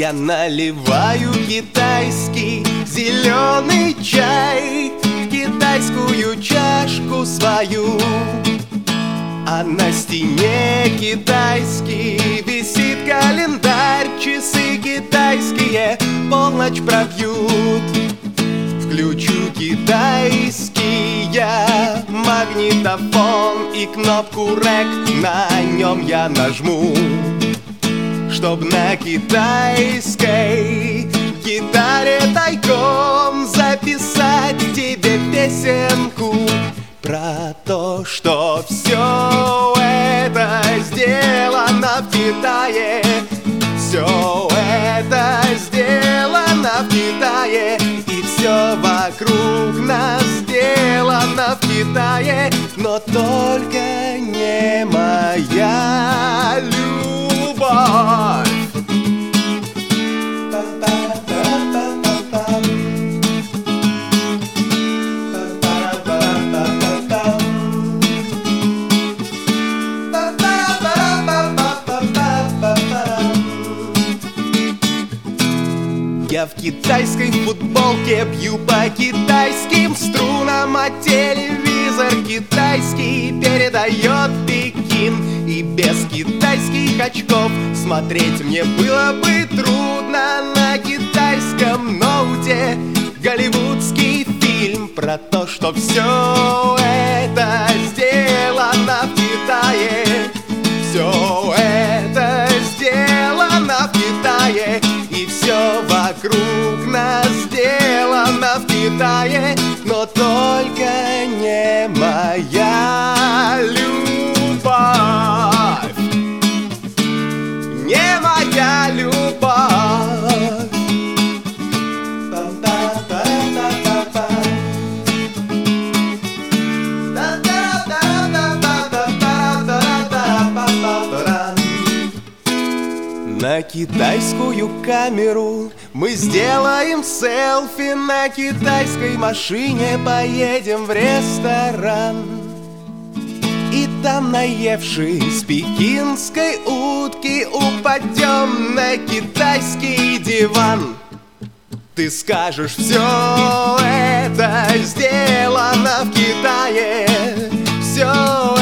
Я наливаю китайский зеленый чай В китайскую чашку свою. А на стене китайский висит календарь Часы китайские полночь пробьют. Включу китайский я магнитофон И кнопку рек на нем я нажму Чтоб на китайской гитаре тайком Записать тебе песенку Про то, что все это сделано в Китае. Все это сделано в Китае И все вокруг нас сделано в Китае. Но только не Я в китайской футболке бью по китайским струнам А телевизор китайский передает Пекин. И без китайских очков смотреть мне было бы трудно. На китайском ноуте голливудский фильм Про то, что все это сделано в Китае. Все это нас сделано в Китае Но только не моя На китайскую камеру. Мы сделаем селфи На китайской машине поедем в ресторан. И там, наевшись пекинской утки Упадем на китайский диван. Ты скажешь, все это сделано в Китае Все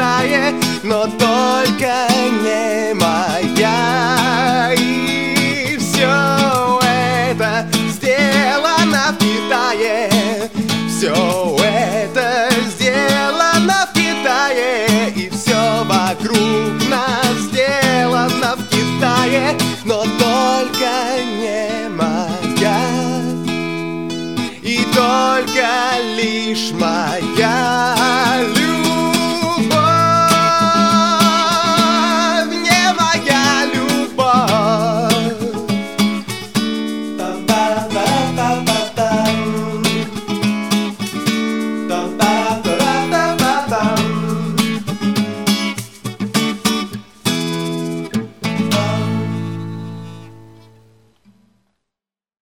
Китае Но только не моя. И все это сделано в Китае. Все это сделано в Китае. И все вокруг нас сделано в Китае Но только не моя. И только лишь моя